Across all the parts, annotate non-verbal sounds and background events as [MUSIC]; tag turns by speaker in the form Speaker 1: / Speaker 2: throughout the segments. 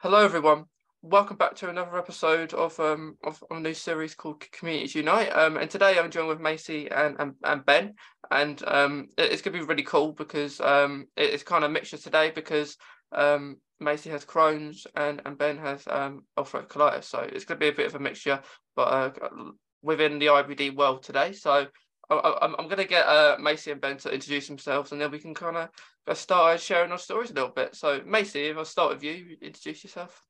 Speaker 1: Hello, everyone. Welcome back to another episode of um of, a new series called Communities Unite. Um, and today I'm joined with Macy and and, and Ben, and um it- it's gonna be really cool because um it- it's kind of mixture today because um Macy has Crohn's and and Ben has um ulcerative colitis, so it's gonna be a bit of a mixture, but uh, within the IBD world today. So I'm I'm gonna get uh Macy and Ben to introduce themselves, and then we can kind of start sharing our stories a little bit. So Macy, if I start with you, introduce yourself.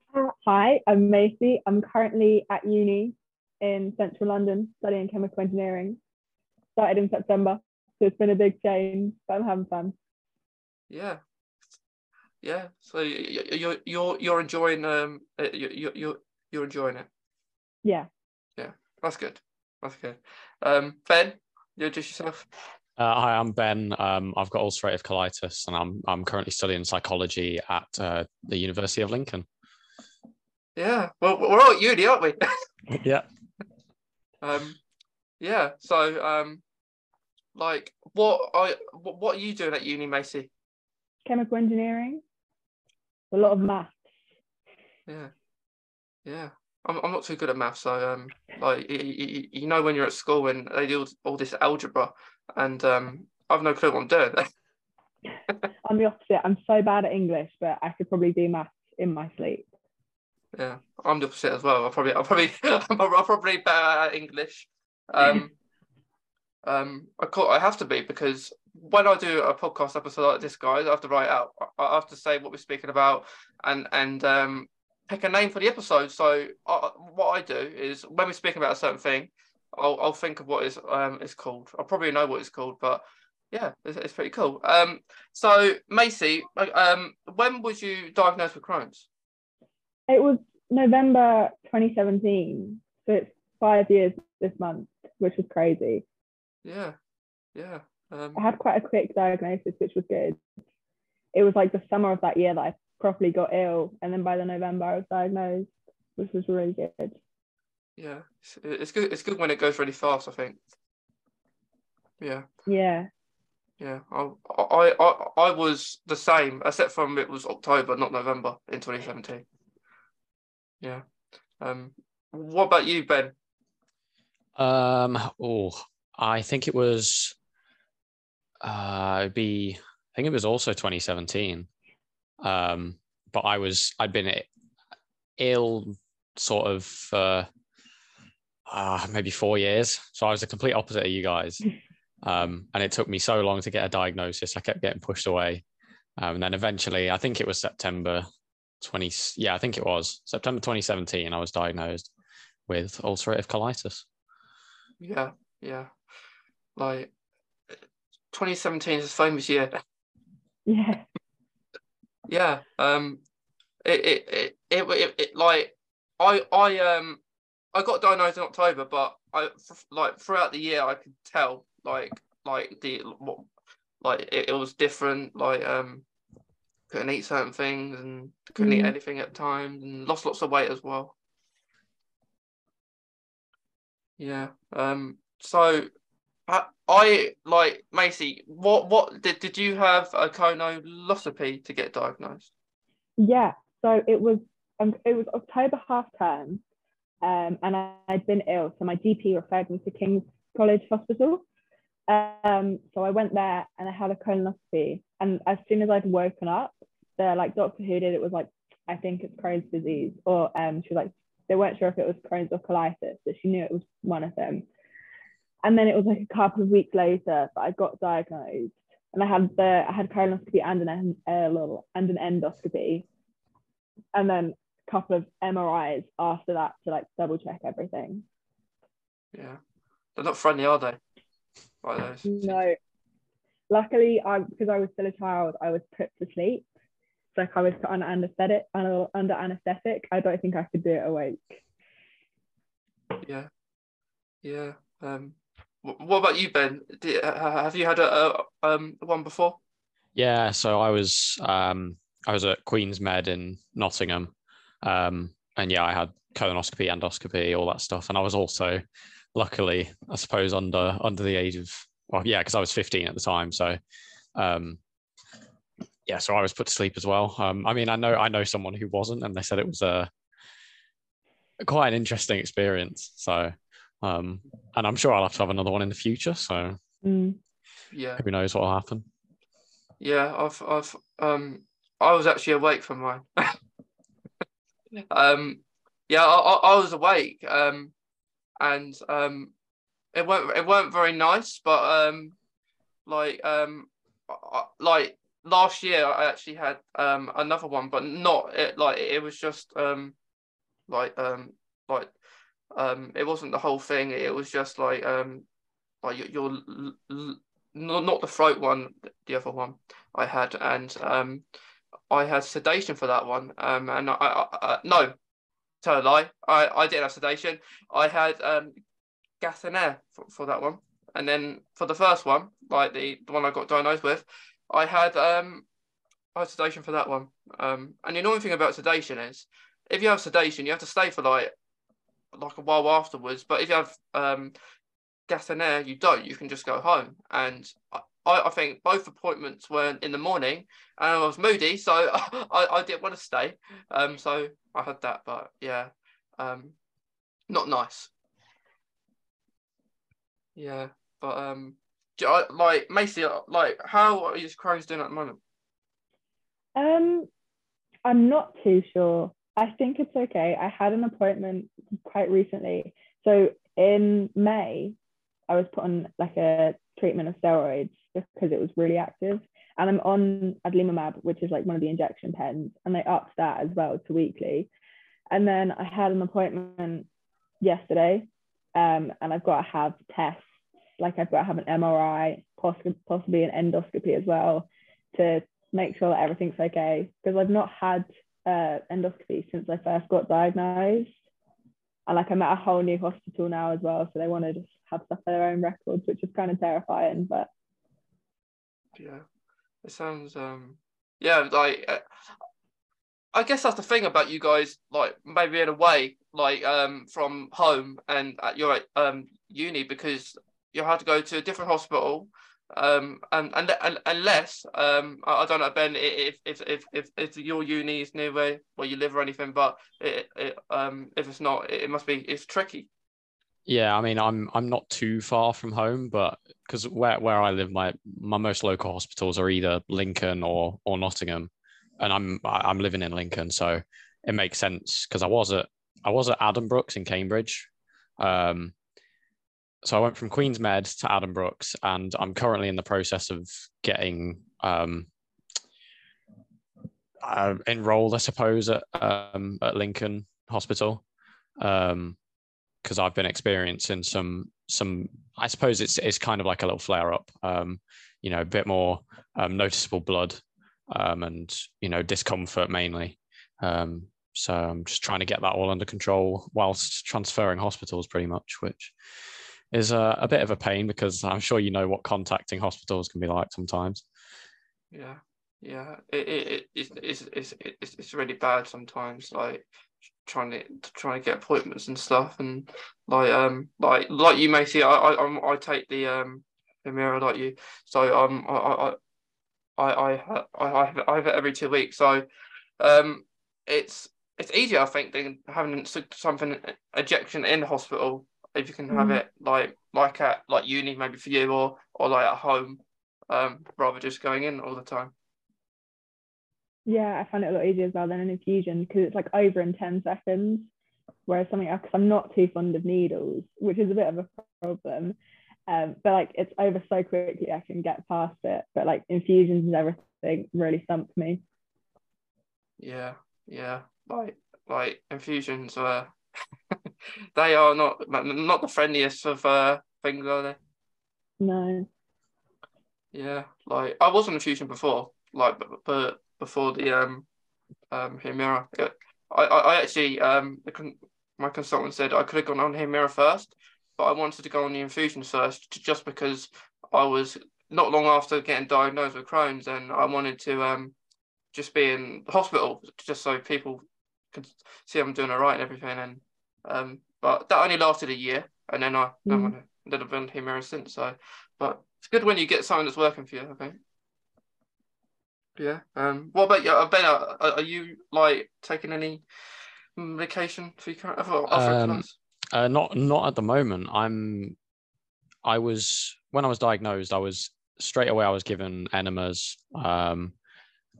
Speaker 2: Hi, I'm Macy. I'm currently at uni in central London studying chemical engineering. Started in September, so it's been a big change, but I'm having fun.
Speaker 1: Yeah, yeah. So you're you're you're enjoying um uh, you you you're you're enjoying it.
Speaker 2: Yeah. Yeah.
Speaker 1: That's good. That's good. Um, Ben, you introduce yourself.
Speaker 3: Uh, hi, I'm Ben. Um, I've got ulcerative colitis, and I'm I'm currently studying psychology at uh, the University of Lincoln.
Speaker 1: Yeah. Well, we're all at uni, aren't we? [LAUGHS]
Speaker 3: yeah.
Speaker 1: um, yeah. So um, like, what are what, what are you doing at uni, Macy?
Speaker 2: Chemical engineering, a lot of maths.
Speaker 1: Yeah. Yeah. I'm I'm not too good at math, so um, like you, you, you know when you're at school and they do all this algebra, and um, I've no clue what I'm doing. [LAUGHS]
Speaker 2: I'm the opposite. I'm so bad at English, but I could probably do maths in my sleep.
Speaker 1: Yeah, I'm the opposite as well. I'll probably, I'll probably, [LAUGHS] I'm, probably better at English. Um, [LAUGHS] um, I call, I have to be because when I do a podcast episode like this, guys, I have to write out. I I have to say what we're speaking about and and um, pick a name for the episode. So I, what I do is when we're speaking about a certain thing, I'll I'll think of what is um it's called. I'll probably know what it's called, but yeah, it's, it's pretty cool. Um, so Macy, um, when was you diagnosed with Crohn's?
Speaker 2: It was November 2017, so it's five years this month, which was crazy.
Speaker 1: Yeah, yeah. Um,
Speaker 2: I had quite a quick diagnosis, which was good. It was like the summer of that year that I properly got ill, and then by the November I was diagnosed, which was really good.
Speaker 1: yeah, it's, it's good. It's good when it goes really fast. I think. Yeah,
Speaker 2: Yeah,
Speaker 1: yeah. I, I, I, I was the same, except from it was October, not November, in 2017. Yeah. Um. What about you, Ben?
Speaker 3: Um. Oh, I think it was. Uh, it'd be. I think it was also 2017. Um, but I was. I'd been ill, sort of. Uh, uh, maybe four years. So I was the complete opposite of you guys. [LAUGHS] Um, and it took me so long to get a diagnosis. I kept getting pushed away. Um, and then eventually, I think it was September 20. Yeah, I think it was September 2017. I was diagnosed with ulcerative colitis.
Speaker 1: Yeah, yeah. Like 2017 is a famous year.
Speaker 2: yeah,
Speaker 1: Yeah. Um. It it it it, it, like I I um I got diagnosed in October, but I f- like throughout the year I could tell like like the what like it, it was different. Like um couldn't eat certain things and couldn't eat
Speaker 2: Mm.
Speaker 1: anything at times and lost lots of weight as well. Yeah. Um. So. I, like Macy. What what did did you have a colonoscopy to get diagnosed?
Speaker 2: yeah. So it was um, it was October half term, um, and I, I'd been ill, so my GP referred me to King's College Hospital. Um, so I went there and I had a colonoscopy, and as soon as I'd woken up, the like doctor who did it was like, I think it's Crohn's disease, or um, she was like, they weren't sure if it was Crohn's or colitis, but she knew it was one of them. And then it was like a couple of weeks later that I got diagnosed, and I had the I had colonoscopy and an uh, and an endoscopy, and then a couple of MRIs after that to like double check everything.
Speaker 1: Yeah, they're not friendly, are they? Like those.
Speaker 2: No, luckily I because I was still a child, I was put to sleep. It's like I was put on anesthetic under, under anesthetic. I don't think I could do it awake.
Speaker 1: Yeah, yeah. Um, what about you, Ben? Did, ha- have you had a, a um one before?
Speaker 3: Yeah, so I was um, I was at Queen's Med in Nottingham, um, and yeah, I had colonoscopy, endoscopy, all that stuff, and I was also, luckily, I suppose, under under the age of well, yeah, because I was 15 at the time, so um, yeah, so I was put to sleep as well. Um, I mean, I know I know someone who wasn't, and they said it was a quite an interesting experience. So, um, and I'm sure I'll have to have another one in the future. So,
Speaker 2: Mm.
Speaker 1: Yeah,
Speaker 3: who knows what will happen?
Speaker 1: yeah. I've I've um I was actually awake for mine. [LAUGHS] um, yeah, I, I, I was awake. Um, and um, it weren't it weren't very nice, but um, like um, I- I- like last year I actually had um another one, but not it like it was just um like um like um it wasn't the whole thing. It was just like um like your, l- l- not not the throat one, the other one I had, and um I had sedation for that one. Um and I, I, I no, tell a lie. I I didn't have sedation. I had um gas and air for, for that one. And then for the first one, like the, the one I got diagnosed with, I had um I had sedation for that one. Um and the annoying thing about sedation is if you have sedation, you have to stay for like like a while afterwards. But if you have um gas and air, you don't. You can just go home. And I, I think both appointments were in the morning, and I was moody, so [LAUGHS] I, I didn't want to stay. Um, so I had that, but yeah, um, not nice. Yeah, but um, I, like Macy, like how are your Crohn's doing at the moment?
Speaker 2: Um, I'm not too sure. I think it's okay. I had an appointment quite recently. So in May, I was put on like a treatment of steroids because it was really active. And I'm on adalimumab, which is like one of the injection pens, and they upped that as well to weekly. And then I had an appointment yesterday, um, and I've got to have tests. Like I've got to have an MRI, poss- possibly an endoscopy as well, to make sure that everything's okay. Because I've not had uh, endoscopy since I first got diagnosed. And like I'm at a whole new hospital now as well, so they want to just have stuff for their own records, which is kind of terrifying. But
Speaker 1: Yeah, it sounds um, yeah, like uh, I guess that's the thing about you guys, like maybe in a way, like um, from home and at your um uni because you had to go to a different hospital. Um, and, and, and unless um, I, I don't know Ben if if if if, if your uni is near where, where you live or anything, but it, it um if it's not, it must be it's tricky.
Speaker 3: Yeah, I mean, I'm I'm not too far from home, but because where where I live, my my most local hospitals are either Lincoln or or Nottingham, and I'm I'm living in Lincoln, so it makes sense because I was at I was at Addenbrooke's in Cambridge, um, so I went from Queen's Med to Addenbrooke's, and I'm currently in the process of getting um, uh, enrolled, I suppose, at um, at Lincoln Hospital. Um, because I've been experiencing some some I suppose it's it's kind of like a little flare up, um, you know, a bit more um, noticeable blood um, and you know discomfort mainly. Um, so I'm just trying to get that all under control whilst transferring hospitals, pretty much, which is a, a bit of a pain because I'm sure you know what contacting hospitals can be like sometimes.
Speaker 1: Yeah, yeah. It it, it it's, it's it's it's really bad sometimes. Like trying to trying to get appointments and stuff, and like um like like you may see, I I I take the um the Humira like you, so um I I I I I have it, I have it every two weeks. So um it's it's easier I think than having something ejection in hospital if you can have
Speaker 2: Mhm.
Speaker 1: it like like at like uni maybe for you or or like at home um rather just going in all the time.
Speaker 2: yeah, I find it a lot easier as well than an infusion because it's like over in 10 seconds. Whereas something else, I'm not too fond of needles, which is a bit of a problem. Um, but like it's over so quickly, I can get past it. But like infusions and everything really stump me.
Speaker 1: Yeah, yeah, like like infusions are [LAUGHS] they are not not the friendliest of uh things, are they?
Speaker 2: No.
Speaker 1: Yeah, like I was on infusion before, like but, but before the um um Humira. It- I, I actually um the con- my consultant said I could have gone on Humira first, but I wanted to go on the infusion first just because I was not long after getting diagnosed with Crohn's and I wanted to um just be in the hospital just so people could see I'm doing all right and everything and um but that only lasted a year and then I
Speaker 2: Mm.
Speaker 1: I've been Humira since so but it's good when you get something that's working for you I think Yeah. Um. What about you, uh, Ben? Are, are you like taking any medication for your current?
Speaker 3: Um, uh, not not at the moment. I'm. I was when I was diagnosed. I was straight away. I was given enemas. Um,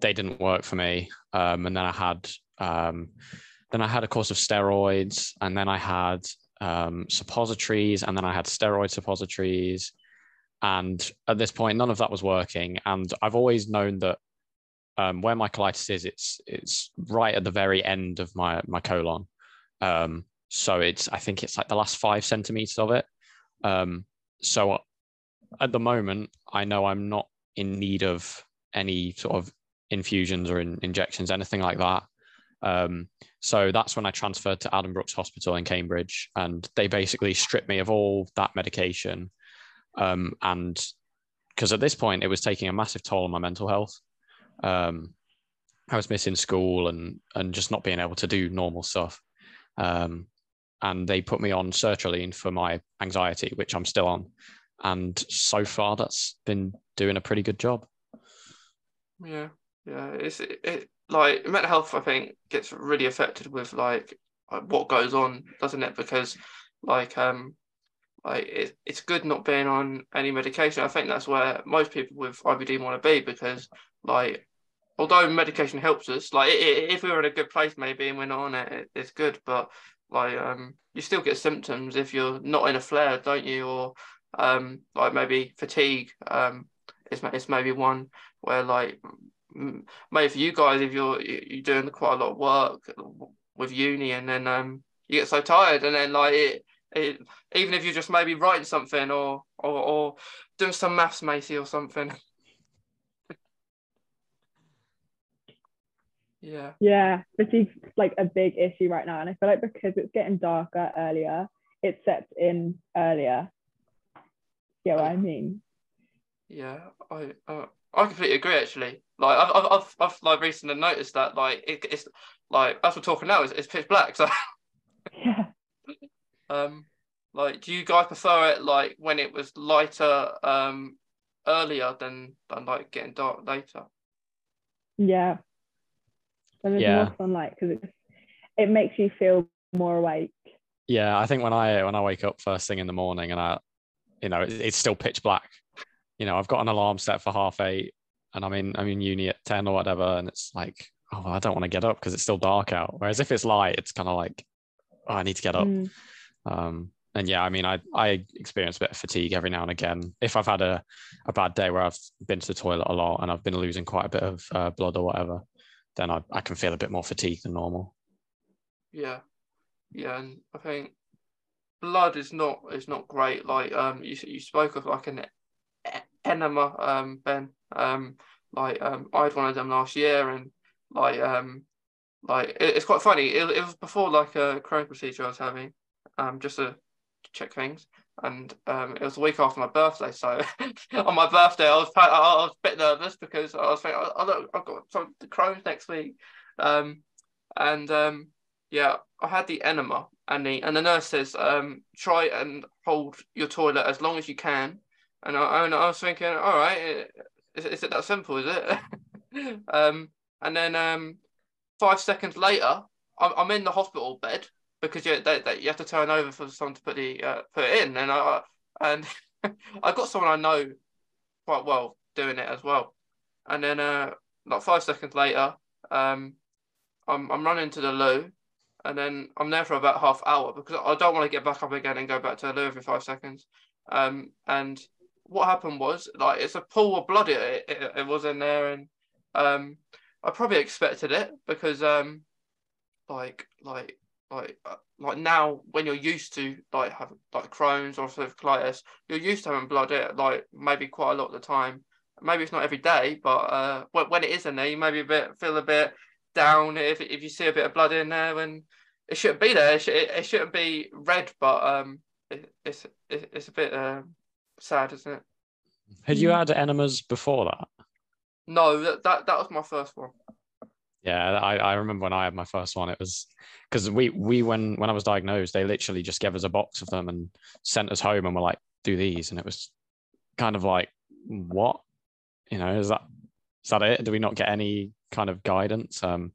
Speaker 3: they didn't work for me. Um, and then I had um, then I had a course of steroids, and then I had um, suppositories, and then I had steroid suppositories. And at this point, none of that was working. And I've always known that um, where my colitis is, it's it's right at the very end of my my colon. Um, so it's I think it's like the last five centimeters of it. Um, so at the moment, I know I'm not in need of any sort of infusions or in, injections, anything like that. Um, so that's when I transferred to Addenbrooke's Hospital in Cambridge, and they basically stripped me of all that medication. Um, and because at this point, it was taking a massive toll on my mental health. Um, I was missing school and and just not being able to do normal stuff. Um, and they put me on sertraline for my anxiety, which I'm still on. And so far, that's been doing a pretty good job.
Speaker 1: Yeah, yeah. It's it, it like mental health. I think gets really affected with like what goes on, doesn't it? Because like um like it, it's good not being on any medication. I think that's where most people with IBD want to be because like although medication helps us, like if we are in a good place maybe and we're not on it, it's good. But like um, you still get symptoms if you're not in a flare, don't you? Or um, like maybe fatigue. Um, it's it's maybe one where like maybe for you guys if you're you're doing quite a lot of work with uni and then um you get so tired and then like it, it even if you're just maybe writing something or or, or doing some maths, Macy, or something. [LAUGHS] Yeah.
Speaker 2: Yeah, fatigue's like a big issue right now, and I feel like because it's getting darker earlier, it sets in earlier. Yeah, what I mean.
Speaker 1: Yeah, I uh, I completely agree. Actually, like I've I've I've, I've like recently noticed that like it, it's like as we're talking now, it's, it's pitch black. So [LAUGHS]
Speaker 2: yeah.
Speaker 1: Um, like, do you guys prefer it like when it was lighter um earlier than than like getting dark later?
Speaker 2: Yeah, when there's
Speaker 3: Yeah.
Speaker 2: more sunlight because it it makes you feel more awake.
Speaker 3: Yeah, I think when I when I wake up first thing in the morning and I, you know, it, it's still pitch black. You know, I've got an alarm set for half eight, and I'm in I'm in uni at ten or whatever, and it's like, oh, I don't want to get up because it's still dark out. Whereas if it's light, it's kind of like, oh, I need to get up.
Speaker 2: Mm.
Speaker 3: Um, and yeah, I mean, I I experience a bit of fatigue every now and again. If I've had a, a bad day where I've been to the toilet a lot and I've been losing quite a bit of uh, blood or whatever, then I, I can feel a bit more fatigue than normal.
Speaker 1: Yeah, yeah, and I think blood is not is not great. Like um, you you spoke of like an e- enema, um, Ben. Um, like um, I had one of them last year, and like um, like it, it's quite funny. It, it was before like a Crohn's procedure I was having, um, just to check things. And um, it was a week after my birthday, so [LAUGHS] on my birthday I was I, I was a bit nervous because I was thinking, oh, look, I've got some Crohn's next week, um, and um, yeah, I had the enema, and the and the nurse says, um, try and hold your toilet as long as you can, and I, and I was thinking, all right, is, is it that simple? Is it? [LAUGHS] um, and then um, five seconds later, I'm, I'm in the hospital bed because you they, they, you have to turn over for someone to put the uh, put it in, and I and [LAUGHS] I got someone I know quite well doing it as well, and then uh, like five seconds later, um, I'm I'm running to the loo, and then I'm there for about half hour because I don't want to get back up again and go back to the loo every five seconds, um, and what happened was like it's a pool of blood it, it, it was in there, and um, I probably expected it because um, like like like uh, like now when you're used to like have like Crohn's or sort of colitis, you're used to having blood it like maybe quite a lot of the time. Maybe it's not every day, but uh, when, it is in there, you maybe a bit feel a bit down if if you see a bit of blood in there when it shouldn't be there. It, should, it, it shouldn't be red, but um, it, it's it, it's a bit uh, sad, isn't it?
Speaker 3: Had you had enemas before that?
Speaker 1: No, that that, that was my first one.
Speaker 3: Yeah, I, I remember when I had my first one, it was because we we when when I was diagnosed, they literally just gave us a box of them and sent us home and were like, do these, and it was kind of like, what, you know, is that is that it? Do we not get any kind of guidance? Um,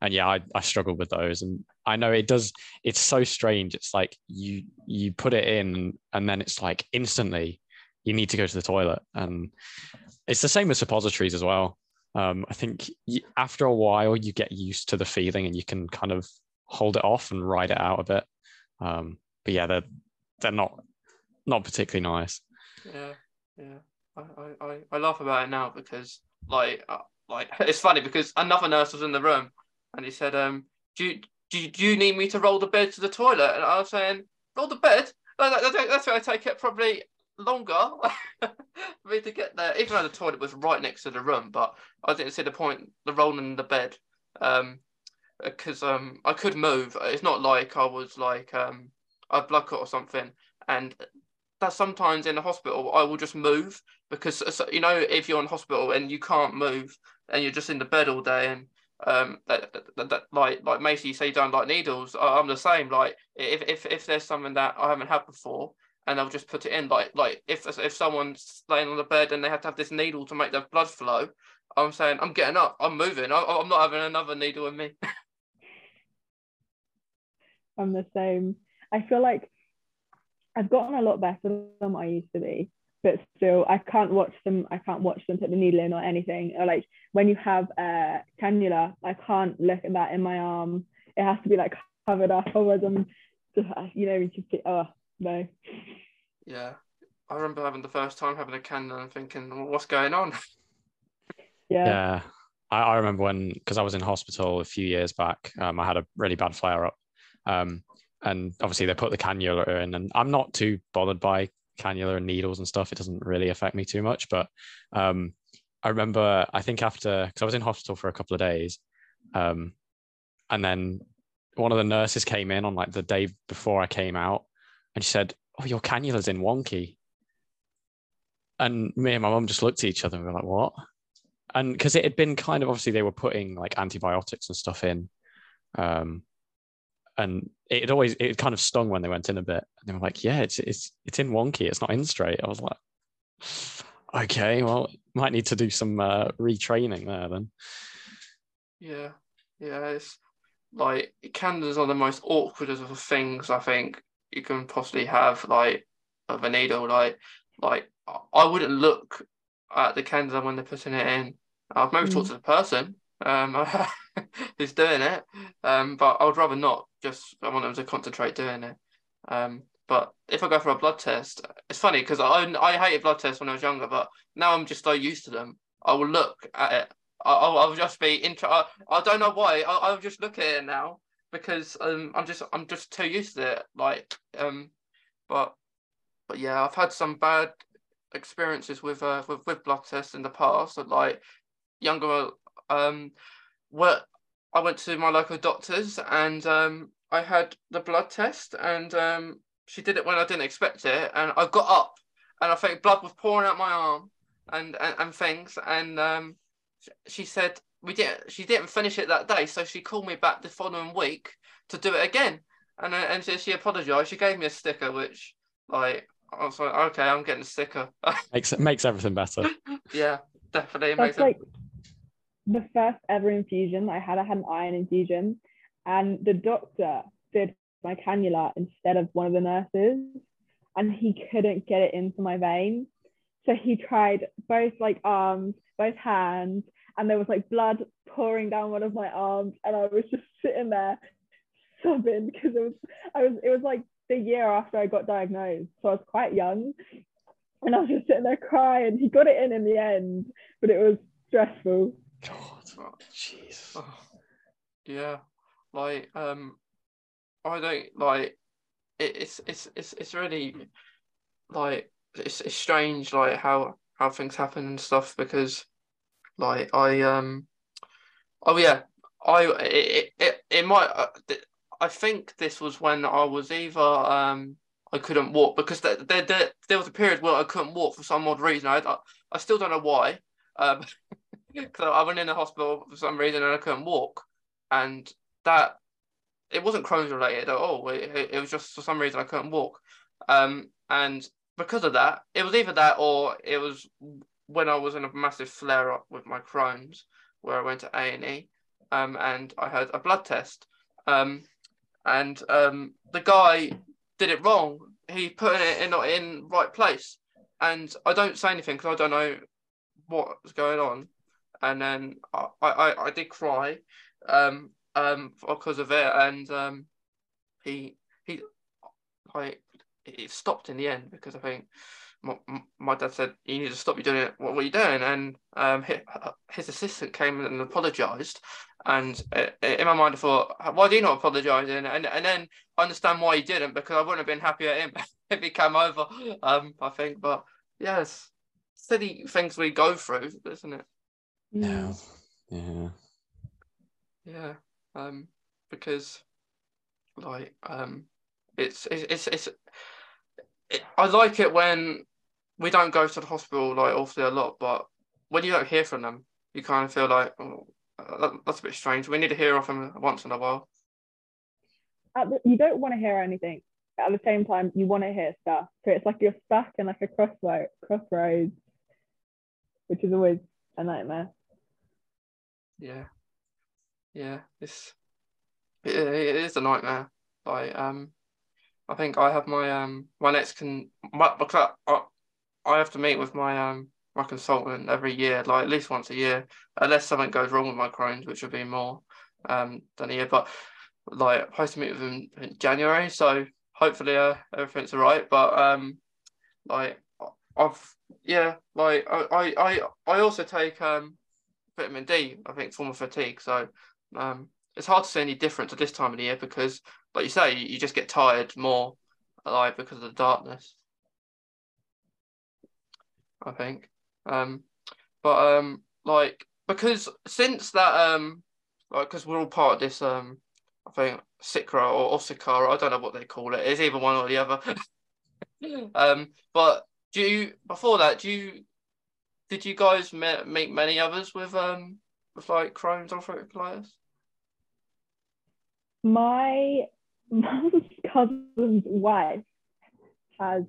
Speaker 3: and yeah, I, I struggled with those, and I know it does. It's so strange. It's like you you put it in, and then it's like instantly you need to go to the toilet, and it's the same with suppositories as well. Um, I think you, after a while you get used to the feeling, and you can kind of hold it off and ride it out a bit. Um, but yeah, they're they're not not particularly nice.
Speaker 1: Yeah, yeah. I, I, I laugh about it now because like uh, like [LAUGHS] it's funny because another nurse was in the room and he said, um, do you, do you, do you need me to roll the bed to the toilet? And I was saying, roll the bed? That's why I take it probably longer [LAUGHS] for me to get there, even though the toilet was right next to the room. But I didn't see the point the rolling the bed, um, because um I could move. It's not like I was like um a blood clot or something, and that sometimes in the hospital I will just move because you know if you're in hospital and you can't move and you're just in the bed all day and um that, that, that like like Macy you say you don't like needles I'm the same like if, if if there's something that I haven't had before and I'll just put it in like like if if someone's laying on the bed and they have to have this needle to make their blood flow I'm saying I'm getting up I'm moving I, I'm not having another needle in me. [LAUGHS]
Speaker 2: I'm the same. I feel like I've gotten a lot better than what I used to be, but still I can't watch them. I can't watch them put the needle in or anything. Or like when you have a cannula, I can't look at that in my arm. It has to be like covered up, otherwise I'm just you know you just oh no.
Speaker 1: Yeah, I remember having the first time having a cannula and thinking, well, what's going on? [LAUGHS]
Speaker 2: Yeah.
Speaker 3: Yeah. I, I remember when, because I was in hospital a few years back, um, I had a really bad flare up. Um, and obviously they put the cannula in and i'm not too bothered by cannula and needles and stuff it doesn't really affect me too much but um, i remember i think after because i was in hospital for a couple of days um, and then one of the nurses came in on like the day before i came out and she said oh your cannula's in wonky. And me and my mum just looked at each other and we were like what? And because it had been kind of obviously they were putting like antibiotics and stuff in um, and it always it kind of stung when they went in a bit. And they were like, "Yeah, it's it's it's in wonky. It's not in straight." I was like, "Okay, well, might need to do some uh, retraining there then."
Speaker 1: Yeah, yeah, it's like cannulas are the most awkward of things I think you can possibly have. Like of a needle, like like I wouldn't look at the cannula when they're putting it in. I've maybe mm. talked to the person, um, [LAUGHS] who's doing it. Um, but I would rather not. Just I want them to concentrate doing it. Um, but if I go for a blood test, it's funny because I I hated blood tests when I was younger, but now I'm just so used to them. I will look at it. I'll, I'll just be inter. I, I don't know why. I'll, I'll just look at it now because um I'm just I'm just too used to it. Like um, but but yeah, I've had some bad experiences with uh with, with blood tests in the past. Like younger um, what I went to my local doctors and um, I had the blood test and um, she did it when I didn't expect it and I got up and I think blood was pouring out my arm and and, and things and um, she said we didn't she didn't finish it that day so she called me back the following week to do it again. And uh, and she, she apologized. She gave me a sticker which like I was like okay I'm getting a sticker. [LAUGHS]
Speaker 3: Makes makes everything better. [LAUGHS]
Speaker 1: Yeah definitely
Speaker 2: That's like the first ever infusion I had, I had an iron infusion, and the doctor did my cannula instead of one of the nurses, and he couldn't get it into my vein. So he tried both like arms, both hands, and there was like blood pouring down one of my arms, and I was just sitting there sobbing because it was I was it was like the year after I got diagnosed, so I was quite young, and I was just sitting there crying. He got it in in the end, but it was stressful.
Speaker 3: God, jeez. Oh,
Speaker 1: yeah, like um, I don't like it, it's it's it's it's really like it's it's strange like how how things happen and stuff because like I um oh yeah I it it, it might uh, I think this was when I was either um I couldn't walk because there, there, there, there was a period where I couldn't walk for some odd reason. I, I, I still don't know why. Um, [LAUGHS] because I went in the hospital for some reason and I couldn't walk, and that it wasn't Crohn's related at all. It, it was just for some reason I couldn't walk, um, and because of that, it was either that or it was when I was in a massive flare up with my Crohn's, where I went to A and E, um, and I had a blood test, um, and um, the guy did it wrong. He put it in not in right place, and I don't say anything because I don't know what's going on, and then I I, I did cry, um, um, because of it, and um, he he like it stopped in the end because I think my, my dad said you need to stop you doing it. What, were you doing? And um, his, his assistant came and apologized. And in my mind, I thought, why do you not apologize? And, and and then I understand why he didn't because I wouldn't have been happy at him if he came over. Um, I think, but yes, silly things we go through, isn't it?
Speaker 3: Yeah, yeah,
Speaker 1: yeah. Um, because like um, it's it's it's, it's it, I like it when we don't go to the hospital like awfully a lot, but when you don't hear from them, you kind of feel like oh, that, that's a bit strange. We need to hear from them once in a while.
Speaker 2: The, you don't want to hear anything. At the same time, you want to hear stuff. So it's like you're stuck in like a crossroad, crossroads, which is always a nightmare.
Speaker 1: Yeah, yeah, it's it, it is a nightmare. Like um, I think I have my um my next can my, because I, I have to meet with my um my consultant every year, like at least once a year, unless something goes wrong with my Crohn's, which would be more um than a year. But like I'm supposed to meet with him in January, so hopefully uh, everything's alright. But um like I've yeah, like I I I also take um vitamin D, I think form of fatigue. So um it's hard to see any difference at this time of the year because like you say, you just get tired more like because of the darkness. I think. Um, but um, like because since that um, like because we're all part of this um, I think CICRA or Osikara, I don't know what they call it. It's either one or the other. [LAUGHS] um, but do you before that do you did you guys meet, meet many others with um with like Crohn's or colitis?
Speaker 2: My [LAUGHS] mum's cousin's wife has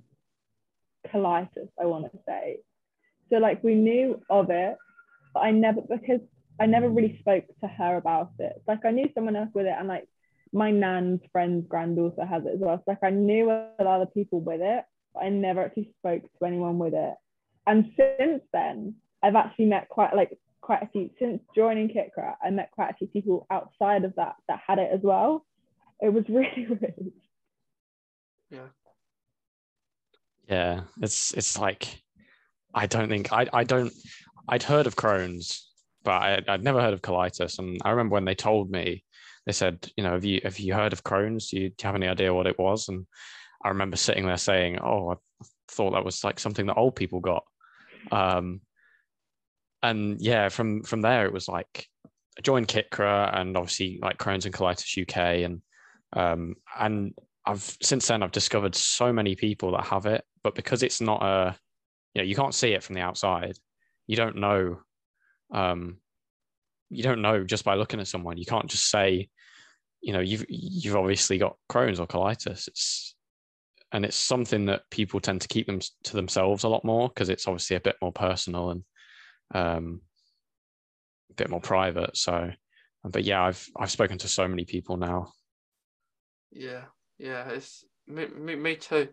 Speaker 2: colitis, I want to say. So like we knew of it, but I never because I never really spoke to her about it. Like I knew someone else with it, and like my nan's friend's granddaughter has it as well. So like I knew a lot of people with it, but I never actually spoke to anyone with it. And since then, I've actually met quite like quite a few since joining CICRA. I met quite a few people outside of that that had it as well. It was [LAUGHS] really weird.
Speaker 1: Yeah.
Speaker 3: Yeah, it's it's like I don't think I I don't I'd heard of Crohn's, but I, I'd never heard of colitis. And I remember when they told me, they said, you know, have you have you heard of Crohn's? Do you, do you have any idea what it was? And I remember sitting there saying, oh, I thought that was like something that old people got. Um, and yeah, from from there it was like I joined CICRA and obviously like Crohn's and Colitis UK and um, and I've since then I've discovered so many people that have it, but because it's not a, you know, you can't see it from the outside. You don't know. Um, you don't know just by looking at someone. You can't just say, you know, you've you've obviously got Crohn's or colitis. It's and it's something that people tend to keep them to themselves a lot more because it's obviously a bit more personal and um, a bit more private. So, but yeah, I've I've spoken to so many people now
Speaker 1: yeah, yeah, it's me, me, me too.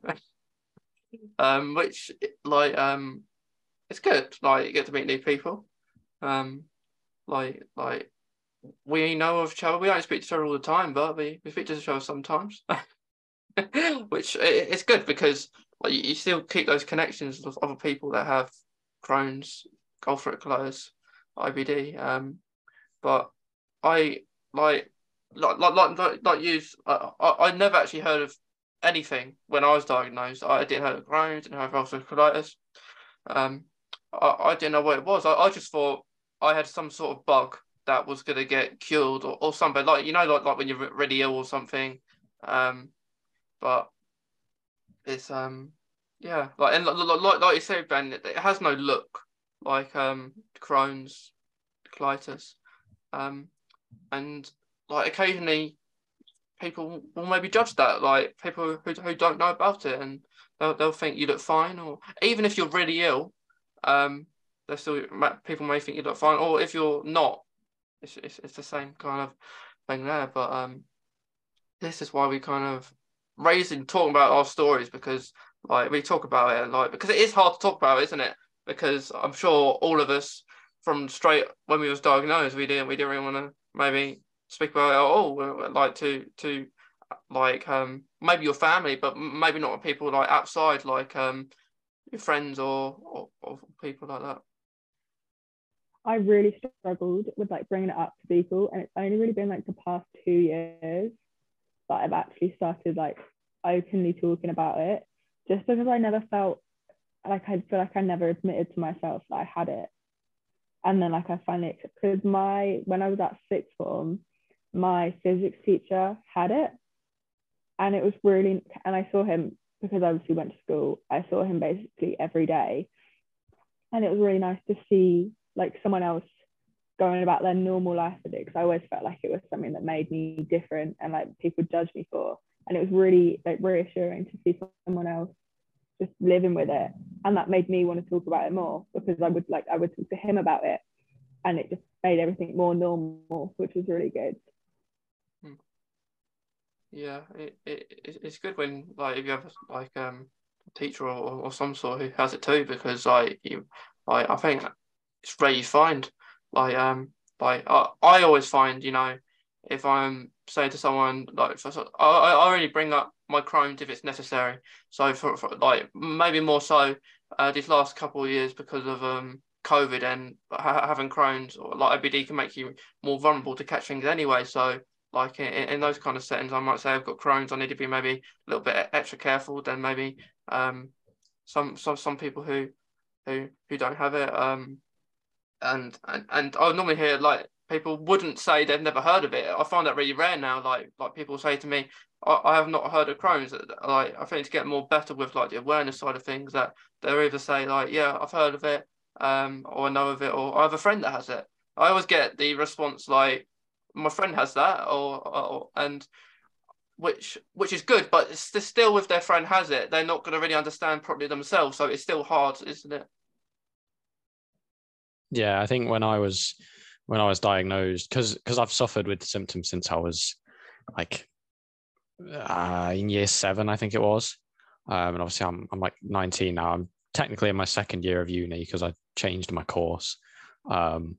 Speaker 1: [LAUGHS] um, which like um, it's good. Like you get to meet new people. Um, like like we know of each other. We don't speak to each other all the time, but we, we speak to each other sometimes. [LAUGHS] [LAUGHS] which it, it's good because like you, still keep those connections with other people that have Crohn's, gallbladder colitis, IBD. Um, but I like like like like, like I, I, I never actually heard of anything when I was diagnosed. I didn't have Crohn's, didn't have ulcerative colitis. Um, I, I didn't know what it was. I, I just thought I had some sort of bug that was gonna get cured or, or something like you know like like when you're really ill or something. Um, but it's um yeah like and like like, like you said Ben, it, it has no look like um Crohn's colitis. Um, and like occasionally people will maybe judge that, like people who, who don't know about it, and they'll, they'll think you look fine, or even if you're really ill, um, they're still people may think you look fine, or if you're not, it's, it's it's the same kind of thing there. But um, this is why we kind of raising talking about our stories because like we talk about it like because it is hard to talk about, isn't it? Because I'm sure all of us from straight when we was diagnosed, we didn't we didn't really want to maybe speak about it at all. Like to to like um maybe your family, but maybe not people like outside, like um your friends or, or, or people like that.
Speaker 2: I really struggled with like bringing it up to people, and it's only really been like the past two years that I've actually started like openly talking about it, just because I never felt like I feel like I never admitted to myself that I had it, and then like I finally because my when I was at sixth form, my physics teacher had it, and it was really and I saw him because I obviously went to school. I saw him basically every day, and it was really nice to see like someone else going about their normal life with it because I always felt like it was something that made me different and like people judge me for. And it was really like reassuring to see someone else just living with it. And that made me want to talk about it more because I would like I would talk to him about it and it just made everything more normal, which was really good.
Speaker 1: Hmm. Yeah, it, it it's good when like if you have like um a teacher or, or some sort who has it too because like you I think it's rare you find like um like I, I always find you know if I'm saying to someone like I, I only bring up my Crohn's if it's necessary. So for, for like maybe more so uh, these last couple of years because of um COVID and ha- having Crohn's or like IBD can make you more vulnerable to catch things anyway. So like in, in those kind of settings, I might say I've got Crohn's. I need to be maybe a little bit extra careful than maybe um some some some people who who who don't have it. Um and and and I normally hear like people wouldn't say they've never heard of it. I find that really rare now. Like like people say to me, I, I have not heard of Crohn's. Like I think to get more better with like the awareness side of things, that they're either say like, yeah, I've heard of it, um, or I know of it, or I have a friend that has it. I always get the response like, my friend has that, or, or and which which is good, but it's still if their friend has it, they're not going to really understand properly themselves. So it's still hard, isn't it?
Speaker 3: Yeah, I think when I was when I was diagnosed, because because I've suffered with symptoms since I was like uh, in year seven, I think it was. Um, and obviously, I'm I'm like 19 now. I'm technically in my second year of uni because I changed my course. Um,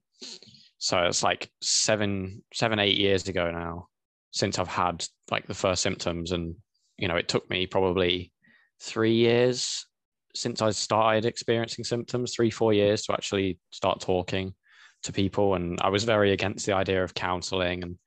Speaker 3: so it's like seven, seven, eight years ago now since I've had like the first symptoms, and you know, it took me probably three years since I started experiencing symptoms, three, four years to actually start talking to people. And I was very against the idea of counseling and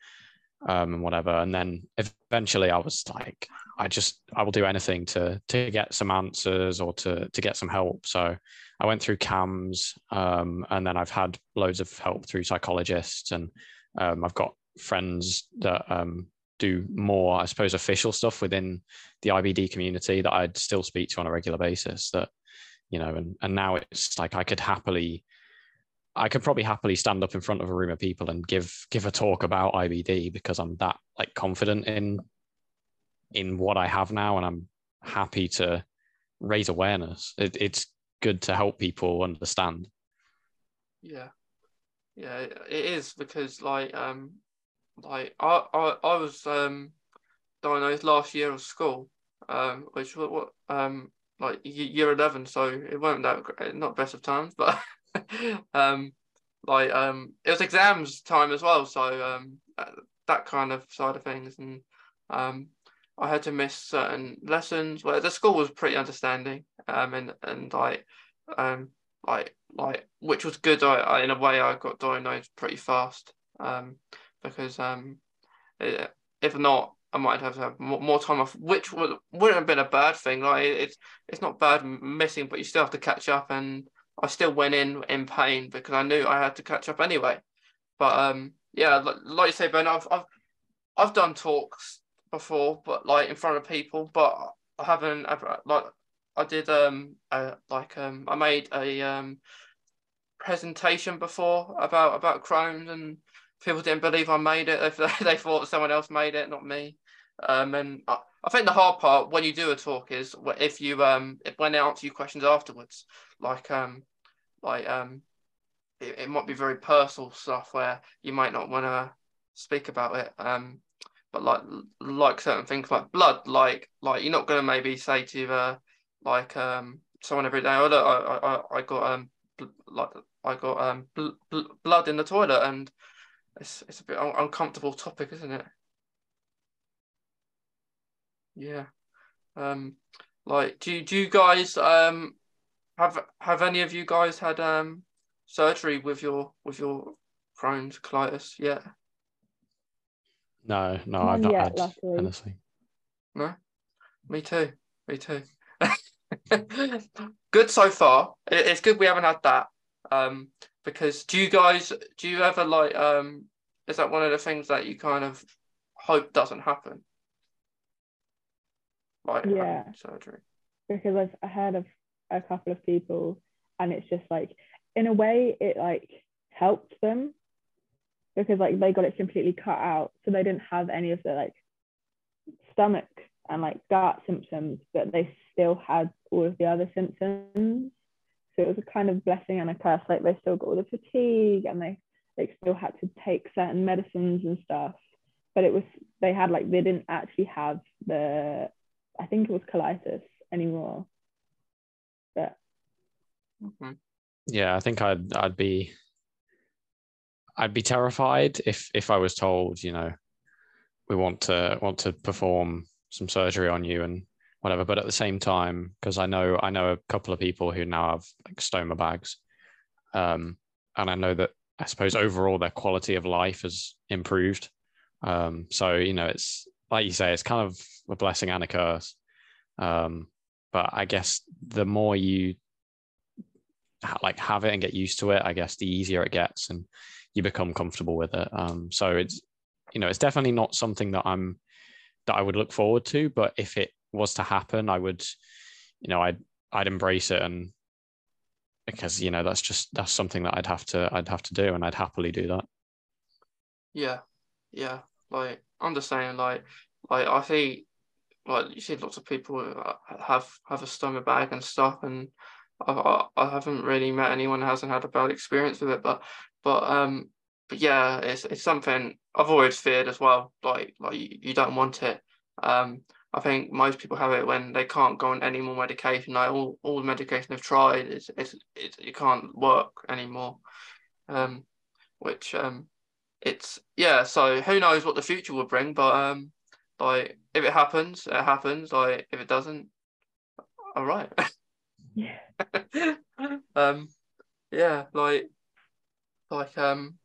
Speaker 3: um, and whatever. And then eventually I was like, I just I will do anything to to get some answers or to to get some help. So I went through CAMHS um, and then I've had loads of help through psychologists, and um, I've got friends that um, do more, I suppose, official stuff within the IBD community that I'd still speak to on a regular basis. That you know, and and now it's like I could happily, I could probably happily stand up in front of a room of people and give give a talk about IBD because I'm that like confident in in what I have now, and I'm happy to raise awareness. It, it's good to help people understand.
Speaker 1: Yeah, yeah, it is because like um like I, I, I was um diagnosed last year of school, um, which what, um like year eleven, so it wasn't that great, not best of times, but [LAUGHS] um like um it was exams time as well, so um that kind of side of things, and um I had to miss certain lessons. Where the school was pretty understanding, um and and like um like like which was good. I, I in a way I got diagnosed pretty fast. Um because um, if not, I might have have more time off, which would, wouldn't have been a bad thing. Like it's it's not bad missing, but you still have to catch up. And I still went in in pain because I knew I had to catch up anyway. But um, yeah, like, like you say, Ben, I've I've I've done talks before, but like in front of people, but I haven't ever like I did um uh, like um I made a um presentation before about about Crohn's and people didn't believe I made it. [LAUGHS] They, they thought someone else made it, not me. Um, and I, I, think the hard part when you do a talk is if you um if, when they answer you questions afterwards, like um like um it, it might be very personal stuff where you might not want to speak about it. Um, but like like certain things like blood, like like you're not gonna maybe say to uh like um someone every day, oh look, I I I got um like I got um bl- bl- blood in the toilet, and it's it's a bit un- uncomfortable topic, isn't it? Yeah. Um, like, do do you guys um have have any of you guys had um surgery with your with your Crohn's colitis yet?
Speaker 3: No, no, I've not yet, had luckily. honestly.
Speaker 1: No, me too. Me too. [LAUGHS] good so far. It's good we haven't had that. Um, because do you guys do you ever like um is that one of the things that you kind of hope doesn't happen?
Speaker 2: Like yeah,
Speaker 1: surgery.
Speaker 2: Because I've heard of a couple of people, and it's just like in a way it like helped them because like they got it completely cut out, so they didn't have any of the like stomach and like gut symptoms, but they still had all of the other symptoms. So it was a kind of blessing and a curse. Like they still got all the fatigue and they like still had to take certain medicines and stuff. But it was they had like they didn't actually have the I think it was colitis anymore. But
Speaker 3: mm-hmm. yeah, I think I'd I'd be I'd be terrified if if I was told, you know, we want to want to perform some surgery on you and whatever. But at the same time, because I know I know a couple of people who now have like stoma bags, um, and I know that I suppose overall their quality of life has improved. Um, so you know, it's like you say, it's kind of a blessing and a curse. Um, but I guess the more you like have it and get used to it, I guess the easier it gets, and you become comfortable with it. Um, so it's you know it's definitely not something that I'm that I would look forward to, but if it was to happen, I would, you know, I'd I'd embrace it and because you know that's just that's something that I'd have to I'd have to do and I'd happily do that.
Speaker 1: Yeah, yeah. Like I'm just saying, like like I see, like you see lots of people have have a stoma bag and stuff, and I, I haven't really met anyone who hasn't had a bad experience with it, but but um, but yeah, it's it's something I've always feared as well. Like like you, you don't want it. Um, I think most people have it when they can't go on any more medication. Like all, all the medication they've tried is it's, it's it can't work anymore. Um, which um, it's yeah. So who knows what the future will bring? But um, like if it happens, it happens. Like if it doesn't, all right. [LAUGHS]
Speaker 2: yeah.
Speaker 1: um, yeah. Like like um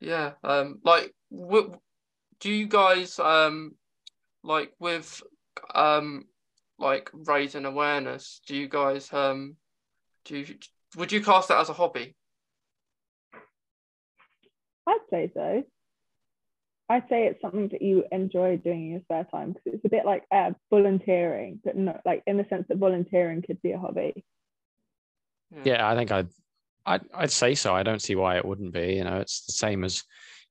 Speaker 1: yeah um like w- do you guys um like with um like raising awareness do you guys um do you would you cast that as a hobby
Speaker 2: i'd say so i'd say it's something that you enjoy doing in your spare time because it's a bit like uh, volunteering but not like in the sense that volunteering could be a hobby
Speaker 3: yeah, yeah i think i'd I'd, I'd say so. I don't see why it wouldn't be. You know, it's the same as,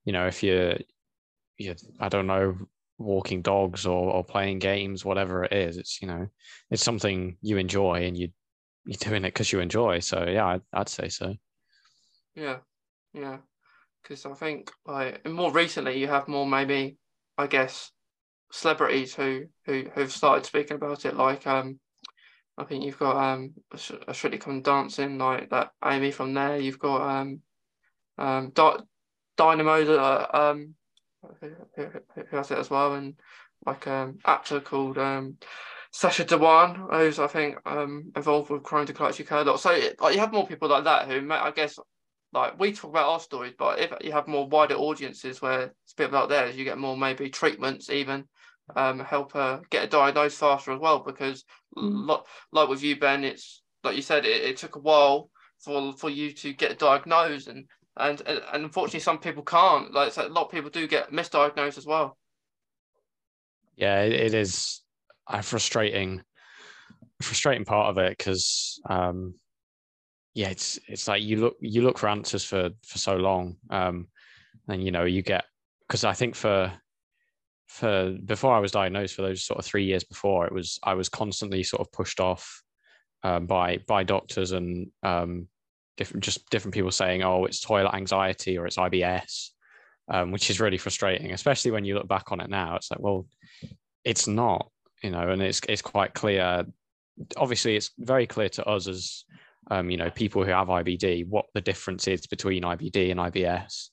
Speaker 3: you know, if you're, you I don't know, walking dogs or, or playing games, whatever it is. It's you know, it's something you enjoy and you you're doing it because you enjoy. So yeah, I'd, I'd say so.
Speaker 1: Yeah, yeah, because I think like more recently you have more maybe I guess celebrities who who who've started speaking about it, like um I think you've got um a Strictly Come Dancing like that Amy from there. You've got um um Di- Dynamo uh, um who, who, who, has it as well, and like um actor called um Sacha Dhawan, who's I think um involved with Crohn's and Colitis UK a lot. So like you have more people like that who I guess like we talk about our stories, but if you have more wider audiences where it's a bit like theirs, you get more maybe treatments even um, help her get diagnosed faster as well. Because mm. like, like with you, Ben, it's like you said, it, it took a while for for you to get diagnosed, and and and unfortunately, some people can't. Like a lot of people do get misdiagnosed as well.
Speaker 3: Yeah, it is a frustrating, frustrating part of it because, um, yeah, it's it's like you look you look for answers for for so long, um, and you know you get because I think for for before I was diagnosed for those sort of three years before, it was I was constantly sort of pushed off um, by by doctors and um, different just different people saying, oh, it's toilet anxiety or it's IBS, um, which is really frustrating, especially when you look back on it now. It's like, well, it's not, you know, and it's it's quite clear. Obviously, it's very clear to us as um, you know people who have IBD what the difference is between IBD and IBS.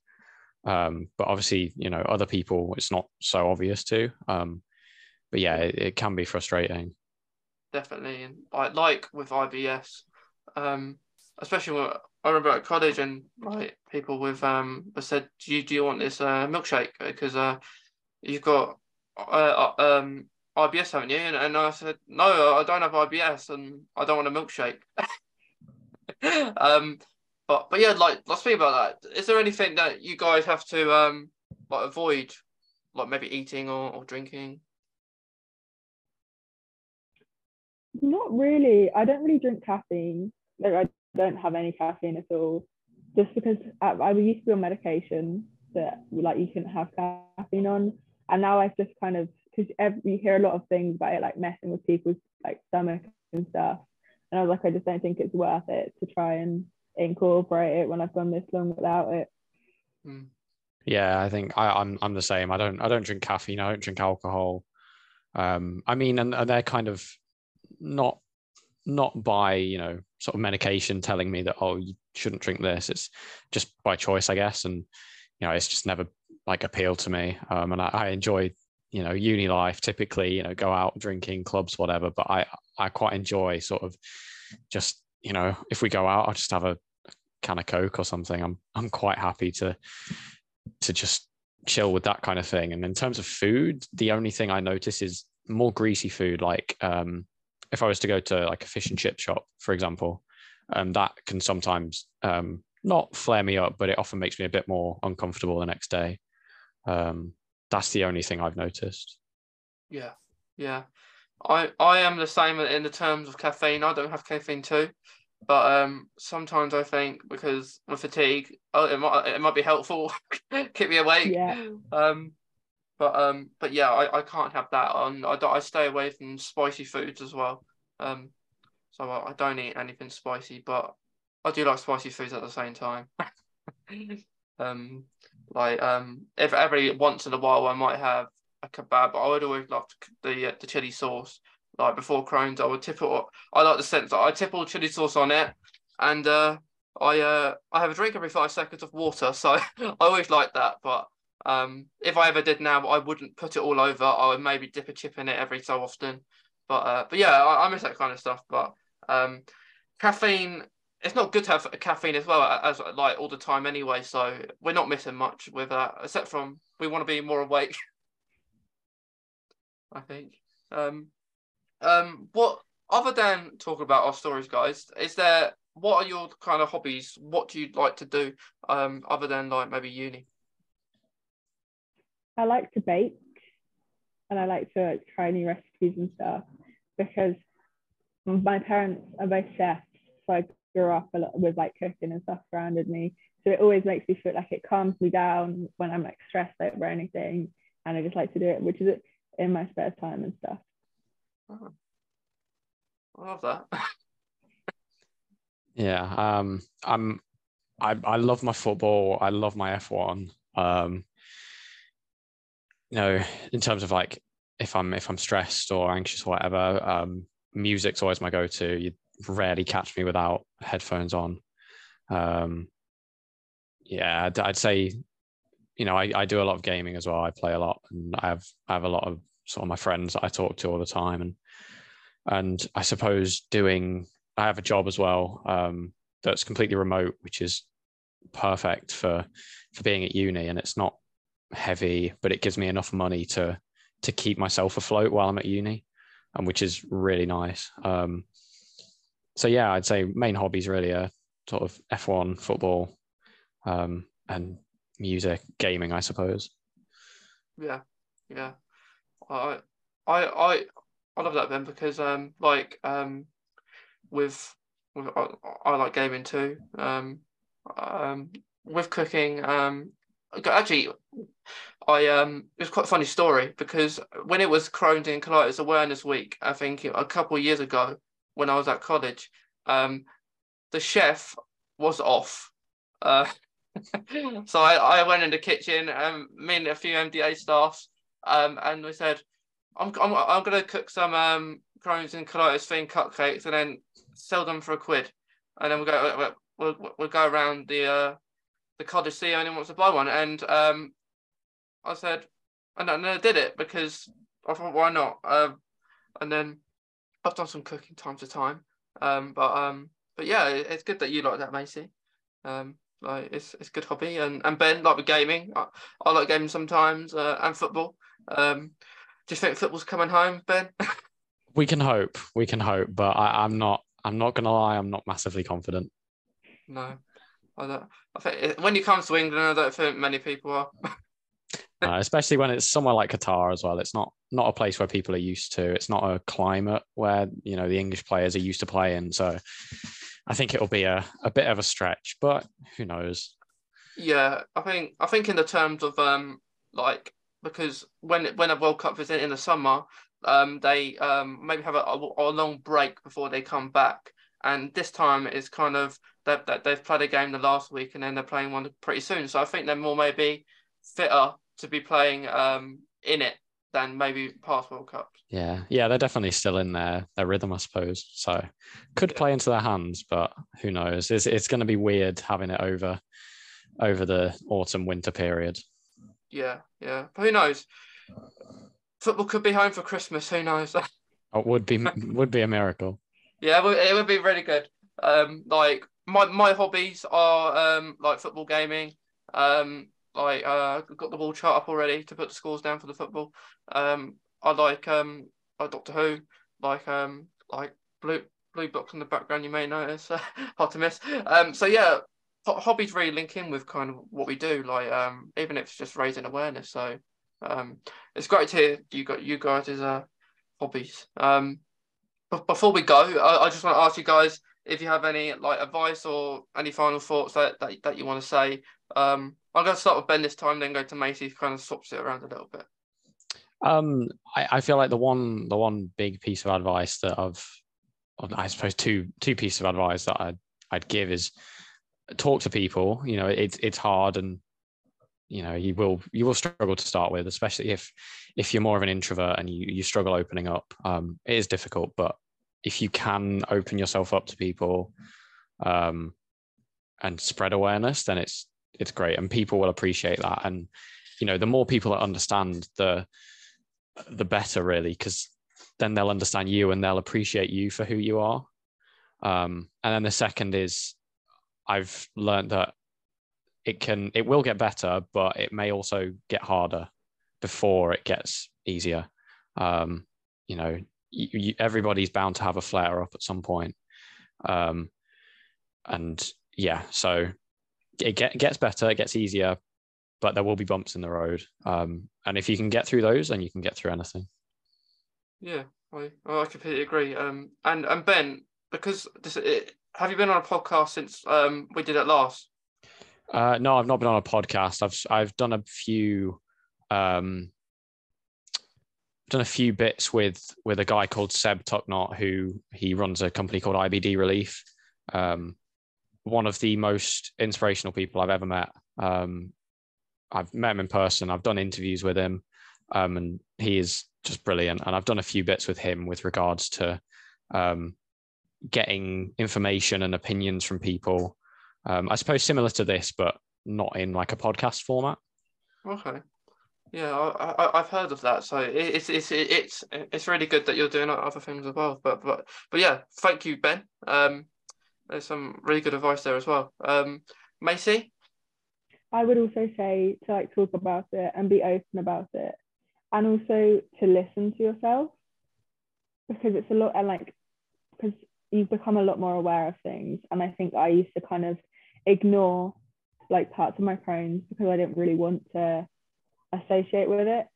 Speaker 3: Um, but obviously, you know, other people it's not so obvious to. Um, but yeah, it, it can be frustrating.
Speaker 1: Definitely, and like like with IBS, um, especially when I remember at college and like people with um said, do you do you want this uh, milkshake because uh you've got uh, uh um IBS haven't you? And, and I said no, I don't have IBS and I don't want a milkshake. [LAUGHS] um, but but yeah, like let's think about that. Is there anything that you guys have to um like avoid, like maybe eating or, or drinking?
Speaker 2: Not really. I don't really drink caffeine. Like I don't have any caffeine at all. Just because I, I used to be on medication that like you couldn't have caffeine on, and now I've just kind of because you hear a lot of things about it like messing with people's like stomach and stuff, and I was like, I just don't think it's worth it to try and incorporate it when I've gone this long without it.
Speaker 3: Hmm. Yeah, I think I, I'm I'm the same. I don't I don't drink caffeine. I don't drink alcohol. Um, I mean, and, and they're kind of not not by you know sort of medication telling me that oh you shouldn't drink this. It's just by choice i guess. And you know it's just never like appealed to me. Um, and I, I enjoy you know uni life. Typically you know go out drinking clubs whatever. But i i quite enjoy sort of just you know if we go out i'll just have a can of coke or something. I'm i'm quite happy to to just chill with that kind of thing. And in terms of food the only thing i notice is more greasy food like um if I was to go to like a fish and chip shop, for example, um, that can sometimes um, not flare me up, but it often makes me a bit more uncomfortable the next day. Um, that's the only thing I've noticed.
Speaker 1: Yeah, yeah. I I am the same in the terms of caffeine. I don't have caffeine too, but um, sometimes I think because with fatigue, oh, it might it might be helpful, [LAUGHS] keep me awake.
Speaker 2: Yeah.
Speaker 1: Um, but um, but yeah, I, I can't have that on. I, I stay away from spicy foods as well. Um, so I, I don't eat anything spicy, but I do like spicy foods at the same time. [LAUGHS] um, like um, if every once in a while I might have a kebab, but I would always love the uh, the chili sauce. Like before Crohn's, I would tip it. I like the sense that I tip all chili sauce on it, and uh, I uh, I have a drink every five seconds of water. So [LAUGHS] I always like that, but um, if I ever did now, I wouldn't put it all over. I would maybe dip a chip in it every so often. But uh, but yeah, I, I miss that kind of stuff. But um, caffeine, it's not good to have caffeine as well as like all the time anyway. So we're not missing much with that, except from we want to be more awake. [LAUGHS] I think. Um, um, what other than talking about our stories, guys, is there what are your kind of hobbies? What do you like to do um, other than like maybe uni?
Speaker 2: I like to bake and I like to like, try new recipes and stuff because my parents are both chefs. So I grew up a lot with like cooking and stuff surrounded me. So it always makes me feel like it calms me down when I'm like stressed over anything. And I just like to do it, which is in my spare time and stuff.
Speaker 1: Oh. I love that. [LAUGHS]
Speaker 3: yeah. Um I'm I I love my football. I love my F1. Um you know, in terms of like if I'm if I'm stressed or anxious or whatever, um, music's always my go-to. You rarely catch me without headphones on. Um, yeah, I'd, I'd, say, you know, I, I do a lot of gaming as well. I play a lot, and I have I have a lot of sort of my friends that I talk to all the time, and and I suppose doing I have a job as well um, that's completely remote, which is perfect for for being at uni, and it's not heavy, but it gives me enough money to to keep myself afloat while I'm at uni, and which is really nice. Um, so yeah, I'd say main hobbies really are sort of F1, football, um, and music, gaming, I suppose.
Speaker 1: Yeah, yeah. I I I I love that then because um like um with with I, I like gaming too. Um um with cooking um actually I um it was quite a funny story because when it was Crohn's and Colitis Awareness Week, I think a couple of years ago when I was at college, um, the chef was off. Uh, [LAUGHS] so I, I went in the kitchen, um, me and a few MDA staffs, um, and we said, I'm, I'm, I'm going to cook some um, Crohn's and colitis themed cupcakes and then sell them for a quid. And then we'll go, we'll, we'll, we'll go around the uh, the cottage, see anyone wants to buy one. And um, I said, and then I did it because I thought, why not? Um, and then I've done some cooking time to time. Um, but um, but yeah, it's good that you like that, Macy. Um, like it's it's good hobby, and and Ben like with gaming. I, I like gaming sometimes, uh, and football. Um, do you think football's coming home, Ben? [LAUGHS]
Speaker 3: we can hope. We can hope, but I, I'm not. I'm not gonna lie. I'm not massively confident.
Speaker 1: No, I don't. I think when you come to England, I don't think many people are. [LAUGHS]
Speaker 3: uh, especially when it's somewhere like Qatar as well. It's not not a place where people are used to. It's not a climate where you know the English players are used to playing. So I think it'll be a, a bit of a stretch, but who knows?
Speaker 1: Yeah, I think I think in the terms of um like because when when a World Cup is in, in the summer, um they um maybe have a, a, a long break before they come back, and this time is kind of that they, they've played a game the last week and then they're playing one pretty soon. So I think they're more maybe fitter to be playing um in it than maybe past World Cups.
Speaker 3: Yeah, yeah, they're definitely still in their their rhythm, I suppose. So could yeah. play into their hands, but who knows? It's it's going to be weird having it over over the autumn winter period.
Speaker 1: Yeah, yeah, but who knows? Football could be home for Christmas. Who knows?
Speaker 3: it [LAUGHS] would be would be a miracle.
Speaker 1: Yeah, it would be really good. Um, like my my hobbies are um like football gaming. Um, like uh got the ball chart up already to put the scores down for the football. Um, I like um like Doctor Who, like um like blue blue box in the background. You may notice [LAUGHS] hard to miss. Um, so yeah, hobbies really link in with kind of what we do. Like um, even if it's just raising awareness. So um, it's great to hear you got you guys as uh hobbies. Um, but before we go, I, I just want to ask you guys if you have any like advice or any final thoughts that that, that you want to say. Um, I'm going to start with Ben this time, then go to Macy, kind of swaps it around a little bit.
Speaker 3: Um, I, I feel like the one the one big piece of advice that I've, I suppose two two pieces of advice that I'd I'd give is talk to people. You know, it's it's hard and you know you will you will struggle to start with, especially if if you're more of an introvert and you you struggle opening up. Um, it is difficult, but if you can open yourself up to people, um, and spread awareness, then it's it's great. And people will appreciate that. And you know the more people that understand the the better really because then they'll understand you and they'll appreciate you for who you are. Um, and then the second is i've learned that it can it will get better but it may also get harder before it gets easier. Um, you know you, you, everybody's bound to have a flare up at some point um, and yeah so it get, gets better, it gets easier, but there will be bumps in the road. Um, and if you can get through those, then you can get through anything.
Speaker 1: Yeah, I, I completely agree. Um, and and Ben, because this, it, have you been on a podcast since um, we did it last?
Speaker 3: Uh, no, I've not been on a podcast. I've I've done a few, um, done a few bits with with a guy called Seb Tucknott, who he runs a company called IBD Relief. Um, one of the most inspirational people I've ever met. Um, I've met him in person. I've done interviews with him, um, and he is just brilliant. And I've done a few bits with him with regards to um, getting information and opinions from people. Um, I suppose similar to this, but not in like a podcast format.
Speaker 1: Okay. Yeah, I, have heard of that. So it's it's it's it's really good that you're doing other things as well. But but but yeah, thank you, Ben. Um, there's some really good advice there as well. Um, Macy?
Speaker 2: I would also say to like talk about it and be open about it, and also to listen to yourself because it's a lot and like because you've become a lot more aware of things. And I think I used to kind of ignore like parts of my Crohn's because I didn't really want to associate with it.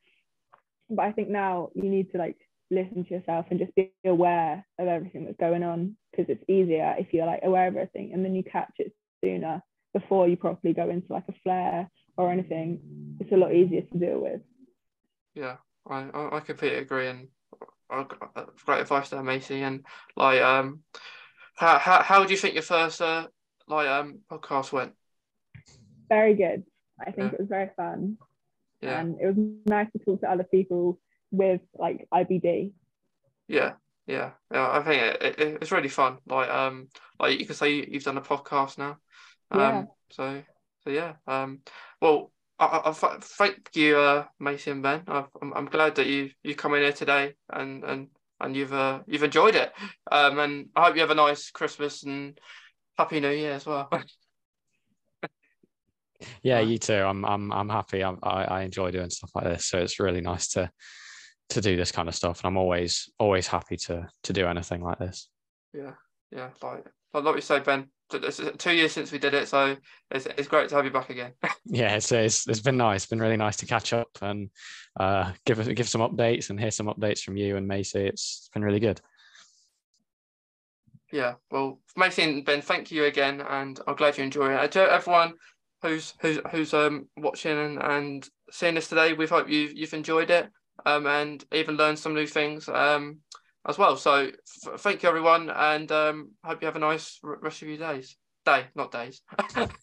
Speaker 2: But I think now you need to like listen to yourself and just be aware of everything that's going on because it's easier if you're like aware of everything and then you catch it sooner before you properly go into like a flare or anything it's a lot easier to deal with
Speaker 1: yeah i i completely agree and great advice there macy and like um how, how, how do you think your first uh like um podcast went?
Speaker 2: Very good. I think
Speaker 1: Yeah.
Speaker 2: it was very fun.
Speaker 1: Yeah,
Speaker 2: And it was nice to talk to other people with like IBD.
Speaker 1: yeah, yeah, yeah. I think it, it, it's really fun. Like um, like you can say you- you've done a podcast now. Um,
Speaker 2: Yeah.
Speaker 1: So so yeah. Um. Well, I, I, I thank you, uh, Macy and Ben. I've, I'm I'm glad that you you come in here today and and and you've uh you've enjoyed it. Um. And I hope you have a nice Christmas and Happy New Year as well. [LAUGHS]
Speaker 3: Yeah, you too. I'm I'm I'm happy. I'm, I I enjoy doing stuff like this, so it's really nice to to do this kind of stuff, and I'm always always happy to to do anything like this.
Speaker 1: Yeah, yeah, like like we say, Ben. It's two years since we did it, so it's it's great to have you back again. [LAUGHS]
Speaker 3: Yeah, it's it's, it's been nice. It's been really nice to catch up and uh, give give some updates and hear some updates from you and Macy. It's been really good.
Speaker 1: yeah, well, Macy and Ben, thank you again, and I'm glad you enjoy it. To everyone who's who's who's um watching and, and seeing this today, we hope you you've enjoyed it, um, and even learned some new things, um, as well. So f- thank you everyone, and um, hope you have a nice r- rest of your days. Day, not days. [LAUGHS]